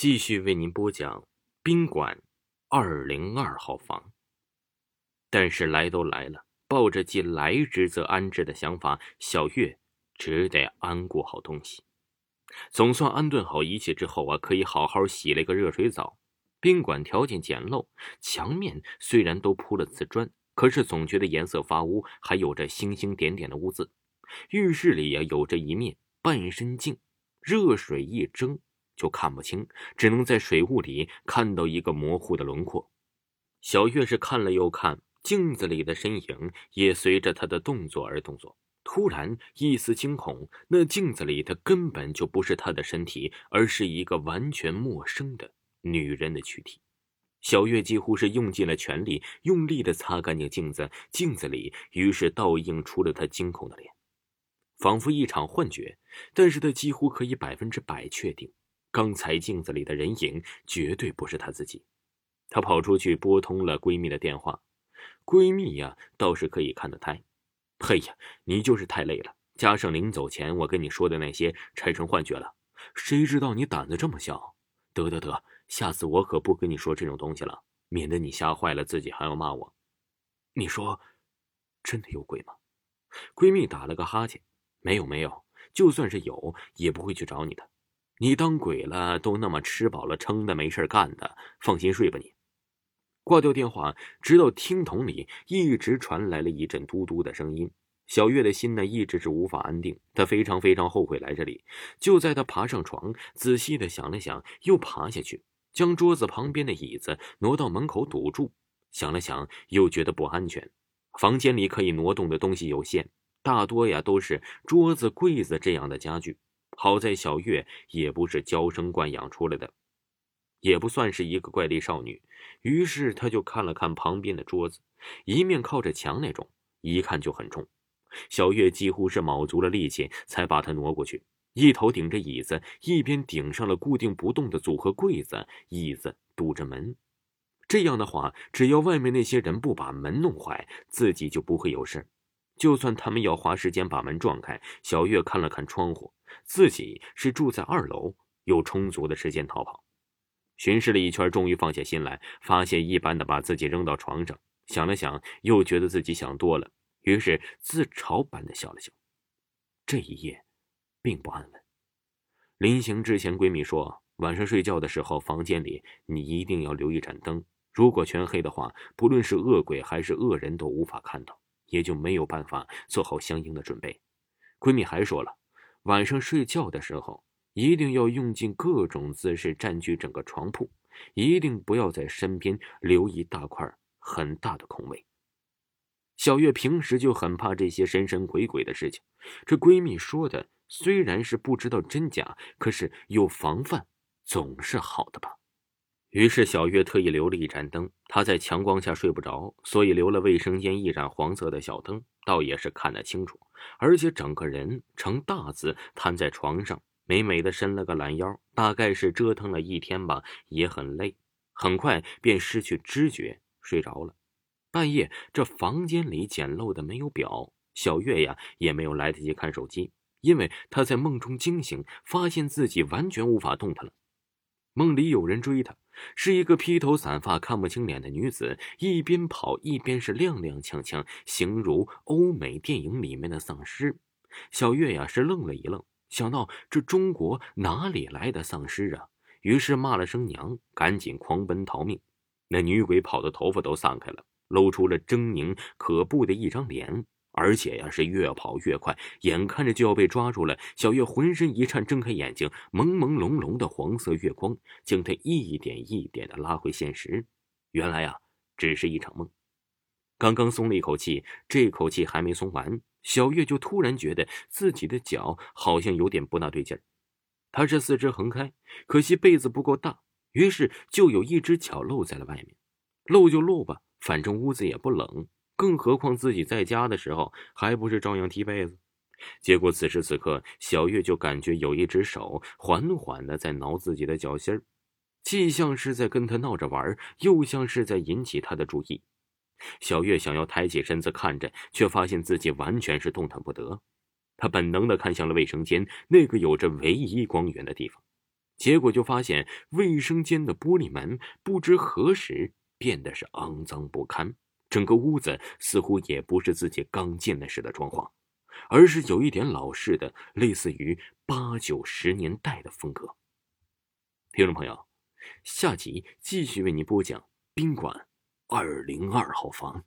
继续为您播讲宾馆二零二号房。但是来都来了，抱着既来之则安之的想法，小月只得安顾好东西。总算安顿好一切之后啊，可以好好洗了个热水澡。宾馆条件简陋，墙面虽然都铺了瓷砖，可是总觉得颜色发乌，还有着星星点点的污渍。浴室里呀，有着一面半身镜，热水一蒸。就看不清，只能在水雾里看到一个模糊的轮廓。小月是看了又看，镜子里的身影也随着她的动作而动作。突然一丝惊恐，那镜子里的根本就不是她的身体，而是一个完全陌生的女人的躯体。小月几乎是用尽了全力，用力的擦干净镜子，镜子里于是倒映出了她惊恐的脸，仿佛一场幻觉。但是她几乎可以百分之百确定。刚才镜子里的人影绝对不是她自己。她跑出去拨通了闺蜜的电话，闺蜜呀倒是可以看得开。嘿呀，你就是太累了，加上临走前我跟你说的那些产生幻觉了。谁知道你胆子这么小？得得得，下次我可不跟你说这种东西了，免得你吓坏了自己还要骂我。你说，真的有鬼吗？闺蜜打了个哈欠，没有没有，就算是有，也不会去找你的。你当鬼了，都那么吃饱了撑的，没事干的，放心睡吧你。挂掉电话，直到听筒里一直传来了一阵嘟嘟的声音。小月的心呢，一直是无法安定，她非常非常后悔来这里。就在她爬上床，仔细的想了想，又爬下去，将桌子旁边的椅子挪到门口堵住。想了想，又觉得不安全。房间里可以挪动的东西有限，大多呀都是桌子、柜子这样的家具。好在小月也不是娇生惯养出来的，也不算是一个怪力少女，于是她就看了看旁边的桌子，一面靠着墙那种，一看就很重。小月几乎是卯足了力气才把它挪过去，一头顶着椅子，一边顶上了固定不动的组合柜子，椅子堵着门。这样的话，只要外面那些人不把门弄坏，自己就不会有事。就算他们要花时间把门撞开，小月看了看窗户，自己是住在二楼，有充足的时间逃跑。巡视了一圈，终于放下心来，发泄一般的把自己扔到床上。想了想，又觉得自己想多了，于是自嘲般的笑了笑。这一夜，并不安稳。临行之前，闺蜜说，晚上睡觉的时候，房间里你一定要留一盏灯，如果全黑的话，不论是恶鬼还是恶人，都无法看到。也就没有办法做好相应的准备。闺蜜还说了，晚上睡觉的时候一定要用尽各种姿势占据整个床铺，一定不要在身边留一大块很大的空位。小月平时就很怕这些神神鬼鬼的事情，这闺蜜说的虽然是不知道真假，可是有防范总是好的吧。于是小月特意留了一盏灯，她在强光下睡不着，所以留了卫生间一盏黄色的小灯，倒也是看得清楚。而且整个人呈大字瘫在床上，美美的伸了个懒腰，大概是折腾了一天吧，也很累，很快便失去知觉睡着了。半夜，这房间里简陋的没有表，小月呀也没有来得及看手机，因为她在梦中惊醒，发现自己完全无法动弹了。梦里有人追她。是一个披头散发、看不清脸的女子，一边跑一边是踉踉跄跄，形如欧美电影里面的丧尸。小月呀是愣了一愣，想到这中国哪里来的丧尸啊？于是骂了声娘，赶紧狂奔逃命。那女鬼跑的头发都散开了，露出了狰狞可怖的一张脸。而且呀，是越跑越快，眼看着就要被抓住了。小月浑身一颤，睁开眼睛，朦朦胧胧的黄色月光将她一点一点的拉回现实。原来呀，只是一场梦。刚刚松了一口气，这口气还没松完，小月就突然觉得自己的脚好像有点不大对劲儿。她是四肢横开，可惜被子不够大，于是就有一只脚露在了外面。露就露吧，反正屋子也不冷。更何况自己在家的时候，还不是照样踢被子？结果此时此刻，小月就感觉有一只手缓缓的在挠自己的脚心儿，既像是在跟他闹着玩，又像是在引起他的注意。小月想要抬起身子看着，却发现自己完全是动弹不得。她本能的看向了卫生间那个有着唯一光源的地方，结果就发现卫生间的玻璃门不知何时变得是肮脏不堪，整个屋子似乎也不是自己刚进来时的装潢，而是有一点老式的，类似于八九十年代的风格。听众朋友，下集继续为您播讲宾馆二零二号房。